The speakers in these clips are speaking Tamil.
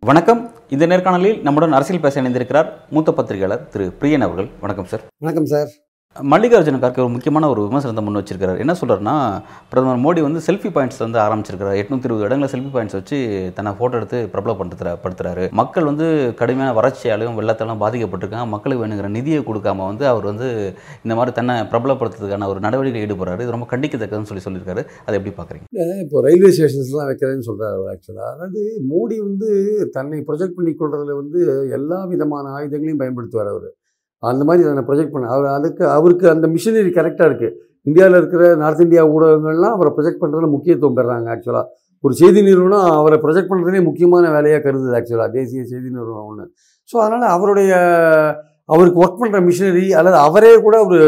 வணக்கம். இந்த நேர்காணலில் நம்முடன் அரசியல் பேச இணைந்திருக்கிறார் மூத்த பத்திரிகையாளர் திரு பிரியன் அவர்கள். வணக்கம் சார். வணக்கம் சார். மல்லிகார்ஜுன கார்கே ஒரு முக்கியமான ஒரு விமர்சனத்தை முன் வச்சிருக்காரு என்ன சொல்கிறாருன்னா பிரதமர் மோடி வந்து செல்ஃபி பாயிண்ட்ஸ் வந்து ஆரம்பிச்சிருக்காரு எட்நூத்தி இருபது இடங்களில் செல்ஃபி பாயிண்ட்ஸ் வச்சு தன்னை ஃபோட்டோ எடுத்து பிரபலப்படுத்துற படுத்துறாரு. மக்கள் வந்து கடுமையான வறட்சியாலையும் வெள்ளத்தாலும் பாதிக்கப்பட்டிருக்காங்க. மக்களுக்கு வேணுங்கிற நிதியை கொடுக்காம வந்து அவர் வந்து இந்த மாதிரி தன்னை பிரபலப்படுத்துறதுக்கான ஒரு நடவடிக்கை ஈடுபடுறாரு. இது ரொம்ப கண்டிக்கத்தக்கதுன்னு சொல்லி சொல்லியிருக்காரு. அதை எப்படி பார்க்குறீங்க? இப்போ ரயில்வே ஸ்டேஷன்ஸ்லாம் வைக்கிறேன்னு சொல்கிறார் ஆக்சுவலாக அதாவது மோடி வந்து தன்னை ப்ரொஜெக்ட் பண்ணி கொள்றதுல வந்து எல்லா விதமான ஆயுதங்களையும் பயன்படுத்துவார் அவர். அந்த மாதிரி அதை ப்ரொஜெக்ட் பண்ண அவர் அதுக்கு அவருக்கு அந்த மிஷினரி கரெக்டாக இருக்குது இந்தியாவில் இருக்கிற நார்த் இந்தியா ஊடகங்கள்லாம் அவரை ப்ரொஜெக்ட் பண்ணுறதுல முக்கியத்துவம் பெறாங்க ஆக்சுவலாக ஒரு செய்தி நிறுவனம் அவரை ப்ரொஜெக்ட் பண்ணுறதுலே முக்கியமான வேலையாக கருதுது ஆக்சுவலாக தேசிய செய்தி நிறுவனம் ஒன்று ஸோ அதனால் அவருடைய அவருக்கு ஒர்க் பண்ணுற மிஷினரி அல்லது அவரே கூட ஒரு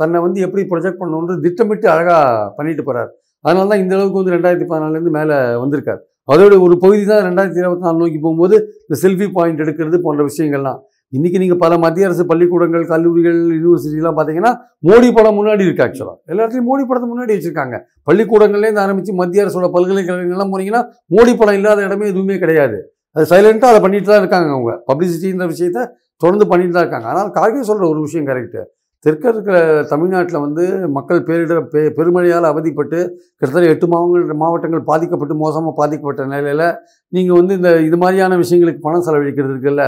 தன்னை வந்து எப்படி ப்ரொஜெக்ட் பண்ணணுன்ற திட்டமிட்டு அழகாக பண்ணிட்டு போகிறார் அதனால தான் இந்த அளவுக்கு வந்து ரெண்டாயிரத்தி பதினாலேருந்து மேலே வந்திருக்கார். அதோட ஒரு பகுதி தான் ரெண்டாயிரத்தி இருபத்தி நாலு நோக்கி போகும்போது இந்த செல்ஃபி பாயிண்ட் எடுக்கிறது போன்ற விஷயங்கள்லாம். இன்றைக்கி நீங்கள் பல மத்திய அரசு பள்ளிக்கூடங்கள் கல்லூரிகள் யூனிவர்சிட்டிலாம் பார்த்தீங்கன்னா மோடி படம் முன்னாடி இருக்கு ஆக்சுவலாக எல்லா இடத்துலையும் மோடி படத்தை முன்னாடி வச்சுருக்காங்க. பள்ளிக்கூடங்கள்லேருந்து ஆரம்பித்து மத்திய அரசோட பல்கலைக்கழகங்கள்லாம் போனீங்கன்னா மோடி படம் இல்லாத இடமே எதுவுமே கிடையாது. அது சைலண்ட்டாக அதை பண்ணிட்டு தான் இருக்காங்க அவங்க. பப்ளிசிட்டின்ற விஷயத்த தொடர்ந்து பண்ணிட்டு தான் இருக்காங்க. ஆனால் கார்கே சொல்கிற ஒரு விஷயம் கரெக்டு தெற்க இருக்கிற தமிழ்நாட்டில் வந்து மக்கள் பேரிடர் பெ பெருமழையால் அவதிப்பட்டு கிட்டத்தட்ட எட்டு மாவட்டங்கள் மாவட்டங்கள் பாதிக்கப்பட்டு மோசமாக பாதிக்கப்பட்ட நிலையில் நீங்கள் வந்து இந்த இது மாதிரியான விஷயங்களுக்கு பணம் செலவழிக்கிறது இருக்குல்ல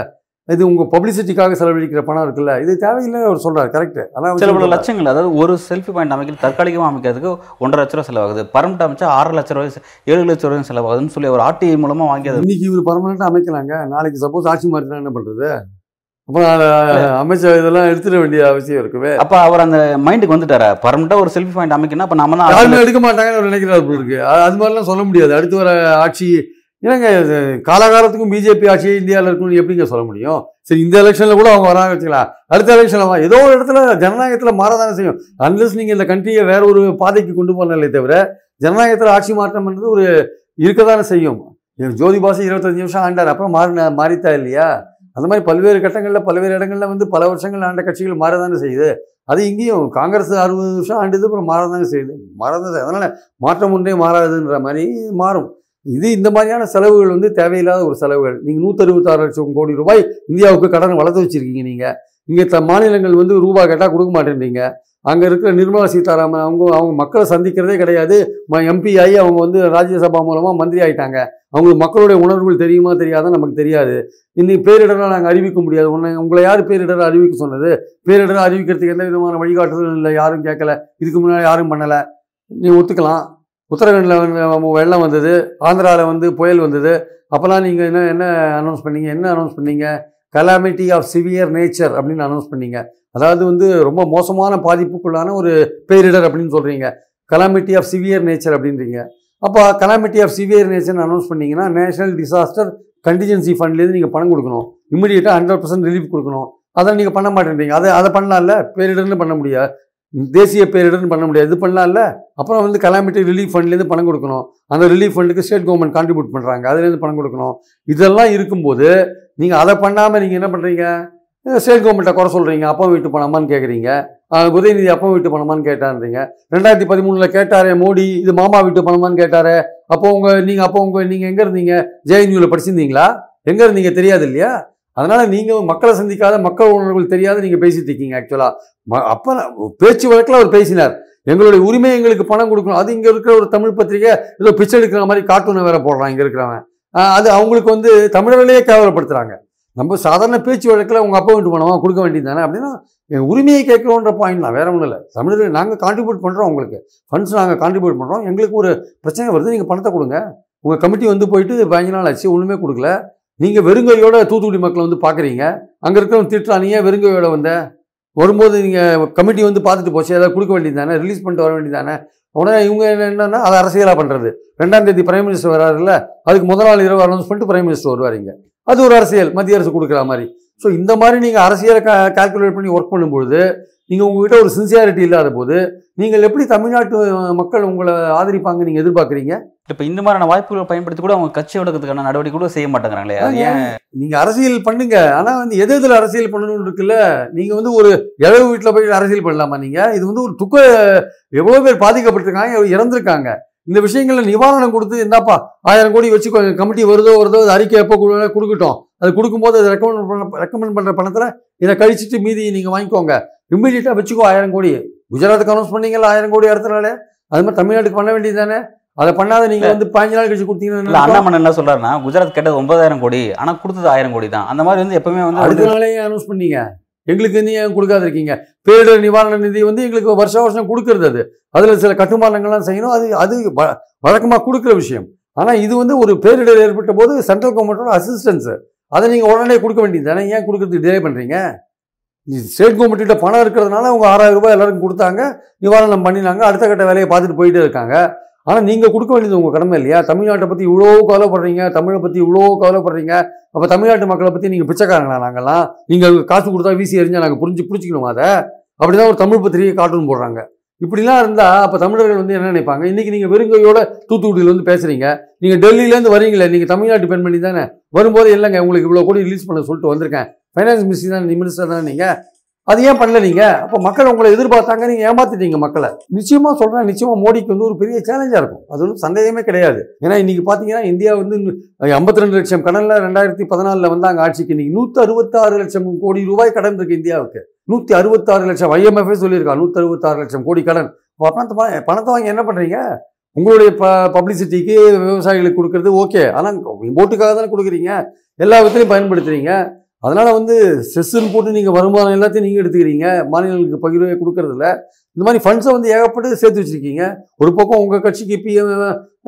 இது உங்கள் பப்ளிசிட்டிக்காக செலவழிக்கிற பணம் இருக்குல்ல இது தேவையில்லை அவர் சொல்கிறார் கரெக்டு சில பல அதான் லட்சங்கள் அதாவது ஒரு செல்ஃபி பாயிண்ட் அமைக்கிறது தற்காலிகமாக அமைக்கிறதுக்கு ஒன்றரை லட்ச ரூபா செலவாகுது. பர்மனெண்ட் அமைச்சா ஆறு லட்ச ரூபாய் ஏழு லட்ச ரூபாய் செலவாகுதுன்னு சொல்லி ஒரு ஆர்டிஐ மூலமாக வாங்கி அதை இன்னைக்கு இவர் பர்மனெண்ட்டாக அமைக்கலாங்க. நாளைக்கு சப்போஸ் ஆட்சி மாற்றினா என்ன பண்ணுறது அப்புறம் அமைச்சர் இதெல்லாம் எடுத்துட வேண்டிய அவசியம் இருக்குவே. அப்ப அவர் அந்த மைண்டுக்கு வந்துட்டாரா? பர்மனெண்டா ஒரு செல்ஃபி பாயிண்ட் அமைக்கணும் அப்ப நம்ம தான் எடுக்க மாட்டாங்கன்னு நினைக்கிறார் இருக்கு. அது மாதிரிலாம் சொல்ல முடியாது. அடுத்து வர ஆட்சி ஏன்னாங்க காலகாலத்துக்கும் பிஜேபி ஆட்சியே இந்தியாவில் இருக்கும்னு எப்படிங்க சொல்ல முடியும்? சரி இந்த எலெக்ஷனில் கூட அவங்க வராங்க வச்சுக்கலாம் அடுத்த எலெக்ஷனில் ஏதோ ஒரு இடத்துல ஜனநாயகத்தில் மாறதானே செய்யும். அன்லஸ் நீங்கள் இந்த கண்ட்ரியை வேற ஒரு பாதைக்கு கொண்டு போனாலே தவிர ஜனநாயகத்தில் ஆட்சி மாற்றம்ன்றது ஒரு இருக்க தானே செய்யும் ஜோதி பாசு இருபத்தஞ்சு நிமிஷம் ஆண்டார். அப்புறம் மாறின மாறித்தா இல்லையா? அந்த மாதிரி பல்வேறு கட்டங்களில் பல்வேறு இடங்களில் வந்து பல வருஷங்கள் ஆண்ட கட்சிகள் மாறதானே செய்யுது. அது இங்கேயும் காங்கிரஸ் அறுபது வருஷம் ஆண்டுது அப்புறம் மாறதானே செய்யுது. மாறதான் அதனால் மாற்றம் ஒன்றே மாறாதுன்ற மாதிரி மாறும். இது இந்த மாதிரியான செலவுகள் வந்து தேவையில்லாத ஒரு செலவுகள். நீங்கள் நூற்றறுபத்தாறு லட்சம் கோடி ரூபாய் இந்தியாவுக்கு கடன் வளர்த்து வச்சுருக்கீங்க நீங்கள் இங்கே த மாநிலங்கள் வந்து ரூபா கேட்டால் கொடுக்க மாட்டேன்றீங்க. அங்கே இருக்கிற நிர்மலா சீதாராமன் அவங்க அவங்க மக்களை சந்திக்கிறதே கிடையாது. எம்பி ஆகி அவங்க வந்து ராஜ்யசபா மூலமாக மந்திரி ஆகிட்டாங்க அவங்களுக்கு மக்களுடைய உணர்வுகள் தெரியுமா தெரியாதான் நமக்கு தெரியாது. இன்னைக்கு பேரிடரை நாங்கள் அறிவிக்க முடியாது. உன்னை உங்களை யார் பேரிடரை அறிவிக்க சொன்னது? பேரிடரை அறிவிக்கிறதுக்கு எந்த விதமான வழிகாட்டுதலும் இல்லை யாரும் கேட்கல. இதுக்கு முன்னாடி யாரும் பண்ணலை. நீ ஒத்துக்கலாம். உத்தரகண்டில் வந்து வெள்ளம் வந்தது ஆந்திராவில் வந்து புயல் வந்தது. அப்போல்லாம் நீங்கள் என்ன என்ன அனௌன்ஸ் பண்ணீங்க? என்ன அனௌன்ஸ் பண்ணீங்க? கலாமிட்டி ஆஃப் சிவியர் நேச்சர் அப்படின்னு அனௌன்ஸ் பண்ணீங்க. அதாவது வந்து ரொம்ப மோசமான பாதிப்புக்குள்ளான ஒரு பேரிடர் அப்படின்னு சொல்கிறீங்க கலாமிட்டி ஆஃப் சிவியர் நேச்சர் அப்படின்றீங்க. அப்போ கலாமிட்டி ஆஃப் சிவியர் நேச்சர்னு அனௌன்ஸ் பண்ணீங்கன்னா நேஷனல் டிசாஸ்டர் கண்டிஜென்சி ஃபண்ட்லேருந்து நீங்கள் பணம் கொடுக்கணும். இமிடியேட்டாக ஹண்ட்ரட் பர்சன்ட் ரிலீஃப் கொடுக்கணும். அதை நீங்கள் பண்ண மாட்டேன்றீங்க. அதை அதை பண்ணலாம்ல? பேரிடர்னு பண்ண முடியாது தேசிய பேரிடர்னு பண்ண முடியாது. இது பண்ணலாம்ல? அப்புறம் வந்து கலாமிட்டி ரிலீஃப் ஃபண்ட்லேருந்து பணம் கொடுக்கணும். அந்த ரிலீஃப் ஃபண்டுக்கு ஸ்டேட் கவர்மெண்ட் கான்ட்ரிபியூட் பண்ணுறாங்க அதுலேருந்து பணம் கொடுக்கணும். இதெல்லாம் இருக்கும்போது நீங்கள் அதை பண்ணாமல் நீங்கள் என்ன பண்ணுறீங்க ஸ்டேட் கவர்மெண்ட்டை குறை சொல்கிறீங்க அப்பா வீட்டு பணமான்னு கேட்குறீங்க உதயநிதி அப்பா வீட்டு பணமான்னு கேட்டான்றீங்க ரெண்டாயிரத்தி பதிமூணில் கேட்டாரே மோடி இது மாமா வீட்டு பணமான்னு கேட்டாரே. அப்போ உங்கள் நீங்கள் அப்போ உங்கள் நீங்கள் எங்கே இருந்தீங்க? ஜேஎன்யூவில் படிச்சிருந்தீங்களா? எங்கே இருந்தீங்க? தெரியாது இல்லையா? அதனால் நீங்கள் மக்களை சந்திக்காத மக்கள் உணர்வுகள் தெரியாத நீங்கள் பேசிட்டு இருக்கீங்க ஆக்சுவலாக ம அப்போ பேச்சு வழக்கில் அவர் பேசினார். எங்களுடைய உரிமை எங்களுக்கு பணம் கொடுக்கணும். அது இங்கே இருக்கிற ஒரு தமிழ் பத்திரிகை ஏதோ பிச்சை எடுக்கிற மாதிரி கார்ட்டூனை வேற போடுறான் இங்கே இருக்கிறவன். அது அவங்களுக்கு வந்து தமிழர்களையே கேவலப்படுத்துகிறாங்க நம்ம சாதாரண பேச்சு வழக்கில் உங்கள் அப்பா வீட்டு பணமாக கொடுக்க வேண்டியது தானே அப்படின்னா என் உரிமையை கேட்கணுன்ற பாயிண்ட் தான் வேற ஒன்றும் இல்லை. தமிழர்கள் நாங்கள் கான்ட்ரிபியூட் பண்ணுறோம் உங்களுக்கு. ஃபண்ட்ஸ் நாங்கள் கான்ட்ரிபியூட் பண்ணுறோம் எங்களுக்கு ஒரு பிரச்சனை வருது நீங்கள் பணத்தை கொடுங்க. உங்கள் கமிட்டி வந்து போயிட்டு பதினஞ்சு நாள் ஆச்சு ஒன்றுமே கொடுக்கல. நீங்கள் வெறுங்கையோட தூத்துக்குடி மக்களை வந்து பார்க்குறீங்க. அங்கே இருக்கிறவங்க திட்டுறானீங்க வெறுங்கையோட வந்த? வரும்போது நீங்கள் கமிட்டி வந்து பார்த்துட்டு போச்சு ஏதாவது கொடுக்க வேண்டியது தானே ரிலீஸ் பண்ணிட்டு வர வேண்டியது தானே உடனே இவங்க என்னென்னா அதை அரசியலாக பண்ணுறது ரெண்டாம் தேதி பிரைம் மினிஸ்டர் வராருல்ல அதுக்கு முதல் நாள் இரவு அனௌன்ஸ் பண்ணிட்டு பிரைம் மினிஸ்டர் வருவாரிங்க அது ஒரு அரசியல் மத்திய அரசு கொடுக்குற மாதிரி. ஸோ இந்த மாதிரி நீங்கள் அரசியலை கா கால்குலேட் பண்ணி ஒர்க் பண்ணும்பொழுது நீங்கள் உங்ககிட்ட ஒரு சின்சியாரிட்டி இல்லாத போது நீங்கள் எப்படி தமிழ்நாட்டு மக்கள் உங்களை ஆதரிப்பாங்க நீங்கள் எதிர்பார்க்குறீங்க? இப்போ இந்த மாதிரியான வாய்ப்புகளை பயன்படுத்தி கூட அவங்க கட்சி வளர்க்கறதுக்கான நடவடிக்கை கூட செய்ய மாட்டேங்கிறாங்களே ஏன்? நீங்க அரசியல் பண்ணுங்க. ஆனா வந்து எது எதுல அரசியல் பண்ணணும்னு இருக்குல்ல நீங்க வந்து ஒரு இழவு வீட்டுல போய் அரசியல் பண்ணலாமா நீங்க? இது வந்து ஒரு துக்க எவ்வளவு பேர் பாதிக்கப்பட்டிருக்காங்க இறந்திருக்காங்க. இந்த விஷயங்கள்ல நிவாரணம் கொடுத்து என்னப்பா ஆயிரம் கோடி வச்சு கமிட்டி வருதோ வருதோ அது அறிக்கை எப்போ கொடு- கொடுக்கட்டும். அது கொடுக்கும்போது அது ரெக்கமெண்ட் பண்ண ரெக்கமெண்ட் பண்ற பணத்துல இதை கழிச்சிட்டு மீதி நீங்க வாங்கிக்கோங்க. இம்மீடியட்டா வச்சுக்கோ ஆயிரம் கோடி. குஜராத்துக்கு அனௌன்ஸ் பண்ணீங்கல்ல ஆயிரம் கோடி அடுத்த நாளே அது மாதிரி தமிழ்நாட்டுக்கு பண்ண வேண்டியது தானே அதை பண்ணாத நீங்க வந்து பதினஞ்சு நாள் கழிச்சு கொடுத்தீங்கன்னா அண்ணாமலை என்ன சொல்றாருன்னா குஜராத் கேட்டது ஒன்பதாயிரம் கோடி ஆனா கொடுத்தது ஆயிரம் கோடி தான். அந்த மாதிரி வந்து எப்பவுமே வந்து அடுத்த நாளே அனௌன்ஸ் பண்ணீங்க. எங்களுக்கு வந்து ஏன் கொடுக்காத இருக்கீங்க பேரிடர் நிவாரண நிதி வந்து எங்களுக்கு வருஷம் வருஷம் கொடுக்கறது அது. அதில் சில கட்டுமானங்கள்லாம் செய்யணும். அது அது வ- வழக்கமா கொடுக்குற விஷயம். ஆனால் இது வந்து ஒரு பேரிடர் ஏற்பட்ட போது சென்ட்ரல் கவர்மெண்ட்டோட அசிஸ்டன்ஸ் அதை நீங்கள் உடனே கொடுக்க வேண்டியது தானே ஏன் கொடுக்கறதுக்கு டிலே பண்ணுறீங்க ஸ்டேட் கவர்மெண்ட்டிட்ட பணம் இருக்கிறதுனால அவங்க ஆறாயிரம் ரூபாய் எல்லாருக்கும் கொடுத்தாங்க நிவாரணம் பண்ணினாங்க அடுத்த கட்ட வேலையை பார்த்துட்டு போயிட்டே இருக்காங்க. ஆனால் நீங்கள் கொடுக்க வேண்டியது உங்கள் கடமை இல்லையா? தமிழ்நாட்டை பற்றி இவ்வளோ கவலைப்படுறீங்க தமிழை பற்றி இவ்வளோ கவலைப்படுறீங்க. அப்போ தமிழ்நாட்டு மக்களை பற்றி நீங்கள் பிச்சைக்காரங்களா நாங்கள்லாம் நீங்கள் காசு கொடுத்தா வீசி எறிஞ்சால் நாங்கள் புரிஞ்சு பிடிச்சிக்கணுமா அதை? அப்படி தான் ஒரு தமிழ் பத்திரிகை கார்ட்டூன் போடுறாங்க. இப்படிலாம் இருந்தால் அப்போ தமிழர்கள் வந்து என்ன நினைப்பாங்க? இன்றைக்கி நீங்கள் வெறுங்கையோட தூத்துக்குடியில் வந்து பேசுகிறீங்க நீங்கள் டெல்லியிலேருந்து வரீங்களே நீங்கள் தமிழ்நாட்டு பெண்மணி தானே? வரும்போது இல்லைங்க உங்களுக்கு இவ்வளோ கோடி ரிலீஸ் பண்ண சொல்லிட்டு வந்திருக்கேன். ஃபைனான்ஸ் மினிஸ்டர் தான் மினிஸ்டர் தானே நீங்கள் அது ஏன் பண்ணல நீங்கள் அப்போ மக்கள் உங்களை எதிர்பார்த்தாங்க நீங்கள் ஏமாத்திட்டீங்க மக்களை. நிச்சயமாக சொல்கிறேன் நிச்சயமாக மோடிக்கு வந்து ஒரு பெரிய சேலஞ்சாக இருக்கும். அது ஒன்றும் சந்தேகமே கிடையாது. ஏன்னா இன்றைக்கி பார்த்தீங்கன்னா இந்தியா வந்து ஐம்பத்தி ரெண்டு லட்சம் கடனில் ரெண்டாயிரத்தி பதினாலில் வந்தாங்க ஆட்சிக்கு. இன்னைக்கு நூற்றி அறுபத்தாறு லட்சம் கோடி ரூபாய் கடன் இருக்குது இந்தியாவுக்கு. நூற்றி அறுபத்தாறு லட்சம் ஐஎம்எஃப்ஏ சொல்லியிருக்கா நூற்றி அறுபத்தாறு லட்சம் கோடி கடன். பணத்தை பணத்தை வாங்கி என்ன பண்ணுறீங்க உங்களுடைய ப பப்ளிசிட்டிக்கு விவசாயிகளுக்கு கொடுக்கறது ஓகே ஆனால் ஓட்டுக்காக தானே கொடுக்குறீங்க. எல்லா விதத்துலையும் பயன்படுத்துகிறீங்க அதனால் வந்து செஸ்ஸுன்னு போட்டு நீங்கள் வருமானம் எல்லாத்தையும் நீங்கள் எடுத்துக்கிறீங்க. மாநிலங்களுக்கு பகிர்வே கொடுக்கறதில்ல. இந்த மாதிரி ஃபண்ட்ஸை வந்து ஏகப்பட்டு சேர்த்து வச்சுருக்கீங்க. ஒரு பக்கம் உங்கள் கட்சிக்கு பிஎம்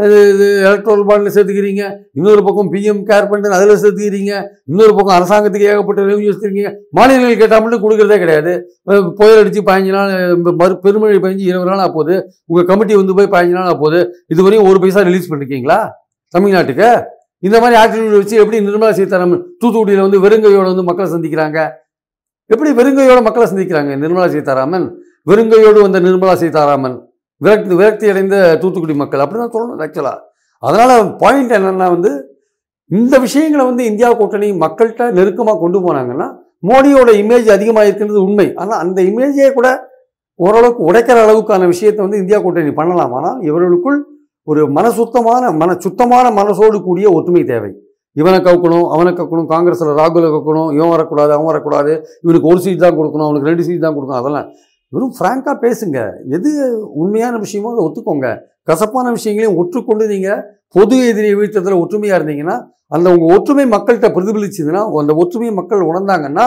இது இது எலக்ட்ரல் பாண்டில் சேர்த்துக்கிறீங்க. இன்னொரு பக்கம் பிஎம் கேர் ஃபண்ட் அதில் சேர்த்துக்கிறீங்க. இன்னொரு பக்கம் அரசாங்கத்துக்கு ஏகப்பட்ட ரெவன்யூ வச்சுருக்கீங்க மாநிலங்கள் கேட்டால் மட்டும் கொடுக்குறதே கிடையாது. புயல் அடித்து பதினஞ்சு நாள் மறு பெருமழை பதிஞ்சு இருபது நாள் ஆகுது உங்கள் கமிட்டி வந்து போய் பதினஞ்சு நாள் ஆகுது இதுவரையும் ஒரு பைசா ரிலீஸ் பண்ணிருக்கீங்களா? தமிழ்நாட்டுக்கு? இந்த மாதிரி ஆட்டிடியூட் வச்சு எப்படி நிர்மலா சீதாராமன் தூத்துக்குடியில் வந்து வெறுங்கையோட வந்து மக்களை சந்திக்கிறாங்க? எப்படி வெறுங்கையோட மக்களை சந்திக்கிறாங்க நிர்மலா சீதாராமன்? வெறுங்கையோடு வந்த நிர்மலா சீதாராமன் விரக்தி விரக்தி அடைந்த தூத்துக்குடி மக்கள் அப்படிதான் சொல்லணும் ஆக்சுவலாக அதனால் பாயிண்ட் என்னன்னா வந்து இந்த விஷயங்களை வந்து இந்தியா கூட்டணி மக்கள்கிட்ட நெருக்கமாக கொண்டு போனாங்கன்னா மோடியோட இமேஜ் அதிகமாக இருக்கிறது உண்மை. ஆனால் அந்த இமேஜே கூட ஓரளவுக்கு உடைக்கிற அளவுக்கான விஷயத்தை வந்து இந்தியா கூட்டணி பண்ணலாம். ஆனால் இவர்களுக்குள் ஒரு மன சுத்தமான மன சுத்தமான மனசோடு கூடிய ஒற்றுமை தேவை. இவனை கவுக்கணும் அவனை கவுக்கணும் காங்கிரஸில் ராகுலை கவுக்கணும் இவன் வரக்கூடாது அவன் வரக்கூடாது இவனுக்கு ஒரு சீட் தான் கொடுக்கணும் அவனுக்கு ரெண்டு சீட் தான் கொடுக்கணும் அதெல்லாம் வெறும் ஃப்ராங்காக பேசுங்க. எது உண்மையான விஷயமோ அதை ஒத்துக்கோங்க. கசப்பான விஷயங்களையும் ஒற்றுக்கொண்டு நீங்கள் பொது எதிரியை வீழ்த்ததில் ஒற்றுமையாக இருந்தீங்கன்னா அந்த உங்கள் ஒற்றுமை மக்கள்கிட்ட பிரதிபலிச்சதுன்னா அந்த ஒற்றுமை மக்கள் உணர்ந்தாங்கன்னா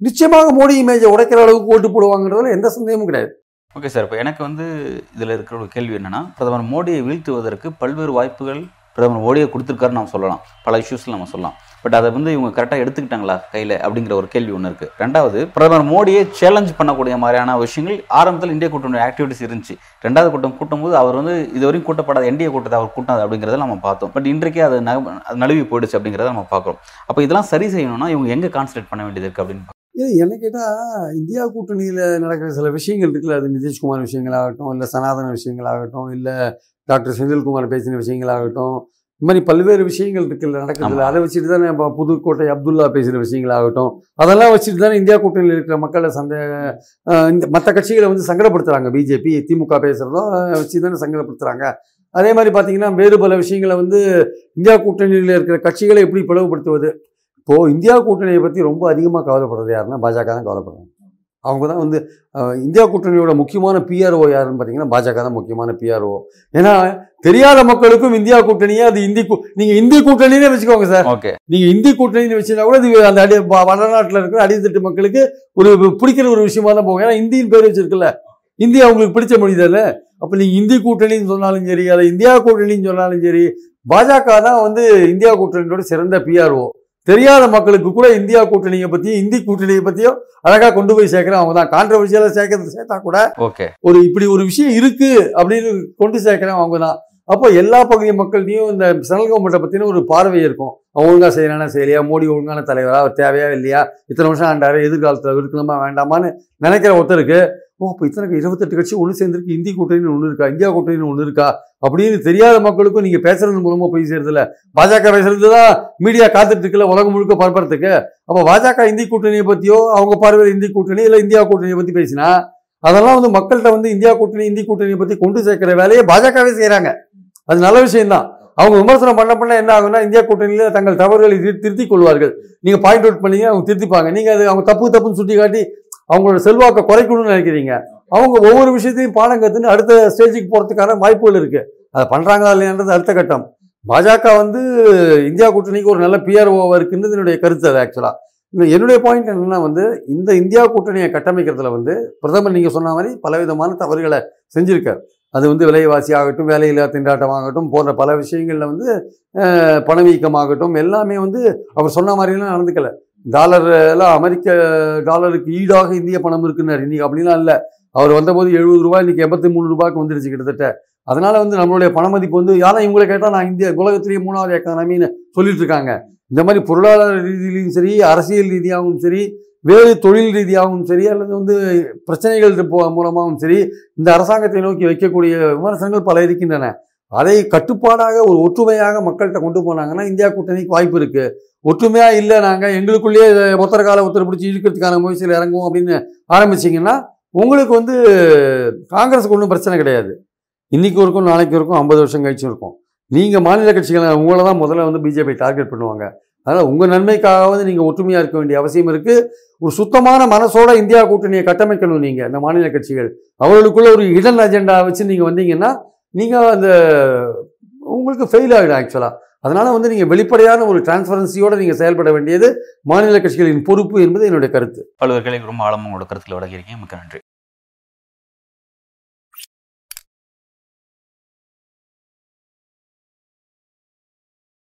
நிச்சயமாக மோடி இமேஜை உடைக்கிற அளவுக்கு ஓட்டு போடுவாங்கன்றதுல எந்த சந்தேகமும் கிடையாது. ஓகே சார் இப்போ எனக்கு வந்து இதில் இருக்கிற ஒரு கேள்வி என்னென்னா பிரதமர் மோடியை வீழ்த்துவதற்கு பல்வேறு வாய்ப்புகள் பிரதமர் மோடியை கொடுத்துருக்காரு நம்ம சொல்லலாம். பல இஷ்யூஸில் நம்ம சொல்லலாம். பட் அதை வந்து இவங்க கரெக்டாக எடுத்துக்கிட்டாங்களா கையில் அப்படிங்கிற ஒரு கேள்வி ஒன்று இருக்குது ரெண்டாவது பிரதமர் மோடியை சேலஞ்ச் பண்ணக்கூடிய மாதிரியான விஷயங்கள் ஆரம்பத்தில் இந்திய கூட்டணி ஆக்டிவிட்டிஸ் இருந்துச்சு. ரெண்டாவது கூட்டம் கூட்டும்போது அவர் வந்து இதுவரையும் கூட்டப்படாத என்டிஏ கூட்டத்தை அவர் கூட்டாது அப்படிங்கிறத நம்ம பார்த்தோம். பட் இன்றைக்கே அது அது நழுவி போயிடுச்சு அப்படிங்கிறத நம்ம பார்க்குறோம். அப்போ இதெல்லாம் சரி செய்யணும்னா இவங்க எங்கே கான்சன்ட்ரேட் பண்ண வேண்டியது இருக்குது அப்படின்னு ஏன் என்ன கேட்டால் இந்தியா கூட்டணியில் நடக்கிற சில விஷயங்கள் இருக்குல்ல. அது நிதிஷ்குமார் விஷயங்களாகட்டும் இல்லை சனாதன விஷயங்களாகட்டும் இல்லை டாக்டர் செந்தில்குமார் பேசின விஷயங்களாகட்டும் இந்த மாதிரி பல்வேறு விஷயங்கள் இருக்குல்ல நடக்குதுல்ல. அதை வச்சுட்டு தானே இப்போ புதுக்கோட்டை அப்துல்லா பேசுகிற விஷயங்களாகட்டும் அதெல்லாம் வச்சுட்டு தானே இந்தியா கூட்டணியில் இருக்கிற மக்களை சந்த இந்த மற்ற கட்சிகளை வந்து சங்கடப்படுத்துகிறாங்க பிஜேபி திமுக பேசுகிறதும் வச்சு தானே சங்கடப்படுத்துகிறாங்க அதே மாதிரி பார்த்தீங்கன்னா வேறு பல விஷயங்களை வந்து இந்தியா கூட்டணியில் இருக்கிற கட்சிகளை எப்படி பிளவுபடுத்துவது? இப்போது இந்தியா கூட்டணியை பற்றி ரொம்ப அதிகமாக கவலைப்படுறது யாருன்னா பாஜக தான் கவலைப்படுறாங்க. அவங்க தான் வந்து இந்தியா கூட்டணியோட முக்கியமான பிஆர்ஓ யாருன்னு பார்த்தீங்கன்னா பாஜக தான் முக்கியமான பிஆர்ஓ ஏன்னா தெரியாத மக்களுக்கும் இந்தியா கூட்டணியே அது இந்தி கூ- நீங்க இந்தி கூட்டணினே வச்சுக்கோங்க சார். ஓகே. நீங்க இந்தி கூட்டணின்னு வச்சுருந்தா கூட இது அந்த அடி வடநாட்டுல இருக்கிற அடித்தட்டு மக்களுக்கு ஒரு பிடிக்கிற ஒரு விஷயமா தான் போகும். ஏன்னா இந்தியின் பேர் வச்சிருக்குல்ல. இந்தி அவங்களுக்கு பிடிச்ச மொழி தானே. அப்ப நீங்க இந்தி கூட்டணின்னு சொன்னாலும் சரி அதை இந்தியா கூட்டணின்னு சொன்னாலும் சரி பாஜக தான் வந்து இந்தியா கூட்டணியோட சிறந்த பிஆர்ஓ தெரியாத மக்களுக்கு கூட இந்தியா கூட்டணியை பத்தியும் இந்தி கூட்டணியை பத்தியும் அழகா கொண்டு போய் சேர்க்கிறேன். அவங்க தான் கான்ட்ரவர்ஷியலா சேர்க்கறது சேர்த்தா கூட ஓகே ஒரு இப்படி ஒரு விஷயம் இருக்கு அப்படின்னு கொண்டு சேர்க்கிறேன் அவங்க தான். அப்போ எல்லா பகுதி மக்கள்கிட்டையும் இந்த சென்ட்ரல் கவர்மெண்ட்டை பற்றின ஒரு பார்வை இருக்கும். அவன் ஒழுங்கா செய்யறானா செய்யலையா? மோடி ஒழுங்கான தலைவரா? அவர் தேவையா இல்லையா? இத்தனை வருஷம் ஆண்டாரு எதிர்காலத்தில் இருக்கணுமா வேண்டாமான்னு நினைக்கிற ஒருத்தருக்கு ஓ இப்போ இத்தனை இருபத்தெட்டு கட்சி ஒன்று சேர்ந்துருக்கு. இந்தி கூட்டணின்னு ஒன்று இருக்கா? இந்தியா கூட்டணின்னு ஒன்று இருக்கா? அப்படின்னு தெரியாத மக்களுக்கும் நீங்கள் பேசுறது மூலமாக போய் சேர்றதில்ல பாஜக பேசுறது தான் மீடியா காத்துட்டு இருக்குல்ல உலகம் முழுக்க பரப்புறதுக்கு அப்போ பாஜக இந்தி கூட்டணியை பற்றியோ அவங்க பார்வையில் இந்தி கூட்டணி இல்லை இந்தியா கூட்டணியை பற்றி பேசினா அதெல்லாம் வந்து மக்கள்கிட்ட வந்து இந்தியா கூட்டணி இந்தி கூட்டணியை பற்றி கொண்டு சேர்க்கிற வேலையை பாஜகவே செய்கிறாங்க அது நல்ல விஷயம்தான். அவங்க விமர்சனம் பண்ண பண்ண என்ன ஆகும்னா இந்தியா கூட்டணியில் தங்கள் தவறுகளை திரு- திருத்திக் கொள்வார்கள். நீங்கள் பாயிண்ட் அவுட் பண்ணீங்க அவங்க திருத்திப்பாங்க. நீங்கள் அது அவங்க தப்பு தப்புன்னு சுட்டி காட்டி அவங்களோட செல்வாக்கை குறைக்கணும்னு நினைக்கிறீங்க. அவங்க ஒவ்வொரு விஷயத்தையும் பாடம் கற்றுன்னு அடுத்த ஸ்டேஜுக்கு போகிறதுக்கான வாய்ப்புகள் இருக்குது அதை பண்ணுறாங்களா இல்லையான்றது அடுத்த கட்டம். பாஜக வந்து இந்தியா கூட்டணிக்கு ஒரு நல்ல பிஆர்ஓவாக இருக்குன்றது என்னுடைய கருத்து அது ஆக்சுவலாக என்னுடைய பாயிண்ட் என்னென்னா வந்து இந்த இந்தியா கூட்டணியை கட்டமைக்கிறதுல வந்து பிரதமர் நீங்கள் சொன்ன மாதிரி பலவிதமான தவறுகளை செஞ்சுருக்கார். அது வந்து விலைவாசி ஆகட்டும் வேலையில்லா திண்டாட்டம் ஆகட்டும் போன்ற பல விஷயங்களில் வந்து பணவீக்கமாகட்டும் எல்லாமே வந்து அவர் சொன்ன மாதிரிலாம் நடந்துக்கல. டாலர் எல்லாம் அமெரிக்க டாலருக்கு ஈடாக இந்திய பணம் இருக்குன்னார். இன்றைக்கி அப்படிலாம் இல்லை. அவர் வந்தபோது எழுபது ரூபாய் இன்றைக்கி எண்பத்தி மூணு ரூபாய்க்கு வந்துருச்சு கிட்டத்தட்ட. அதனால் வந்து நம்மளுடைய பணமதிப்பு வந்து யாரும் இவங்களை கேட்டால் நான் இந்திய உலகத்திலேயே மூணாவது எக்கானமின்னு சொல்லிட்டு இருக்காங்க. இந்த மாதிரி பொருளாதார ரீதியிலையும் சரி அரசியல் ரீதியாகவும் சரி வேறு தொழில் ரீதியாகவும் சரி அல்லது வந்து பிரச்சனைகள் போ- மூலமாகவும் சரி இந்த அரசாங்கத்தை நோக்கி வைக்கக்கூடிய விமர்சனங்கள் பல இருக்கின்றன. அதை கட்டுப்பாடாக ஒரு ஒற்றுமையாக மக்கள்கிட்ட கொண்டு போனாங்கன்னா இந்தியா கூட்டணிக்கு வாய்ப்பு இருக்குது ஒற்றுமையாக இல்லை நாங்கள் எங்களுக்குள்ளேயே இதை ஒருத்தர் கால ஒருத்தர் பிடிச்சி இழுக்கிறதுக்கான முயற்சியில் இறங்குவோம் அப்படின்னு ஆரம்பிச்சிங்கன்னா உங்களுக்கு வந்து காங்கிரஸுக்கு ஒன்றும் பிரச்சனை கிடையாது. இன்னைக்கு இருக்கும் நாளைக்கு இருக்கும் ஐம்பது வருஷம் கழிச்சும் இருக்கும். நீங்கள் மாநில கட்சிகளை உங்களை தான் முதல்ல வந்து பிஜேபி டார்கெட் பண்ணுவாங்க. அதனால் உங்கள் நன்மைக்காகவது நீங்கள் ஒற்றுமையாக இருக்க வேண்டிய அவசியம் இருக்குது ஒரு சுத்தமான மனசோட இந்தியா கூட்டணியை கட்டமைக்கணும் நீங்கள் இந்த மாநில கட்சிகள். அவர்களுக்குள்ள ஒரு இடன் அஜெண்டா வச்சு நீங்கள் வந்தீங்கன்னா நீங்கள் அந்த உங்களுக்கு ஃபெயில் ஆகிடும் ஆக்சுவலாக அதனால் வந்து நீங்கள் வெளிப்படையான ஒரு டிரான்ஸ்பரன்சியோடு நீங்கள் செயல்பட வேண்டியது மாநில கட்சிகளின் பொறுப்பு என்பது என்னுடைய கருத்து. அலுவலர்களை ரொம்ப ஆழமாக உங்களோட கருத்தில் விளக்கியிருக்கீங்க. மிக்க நன்றி.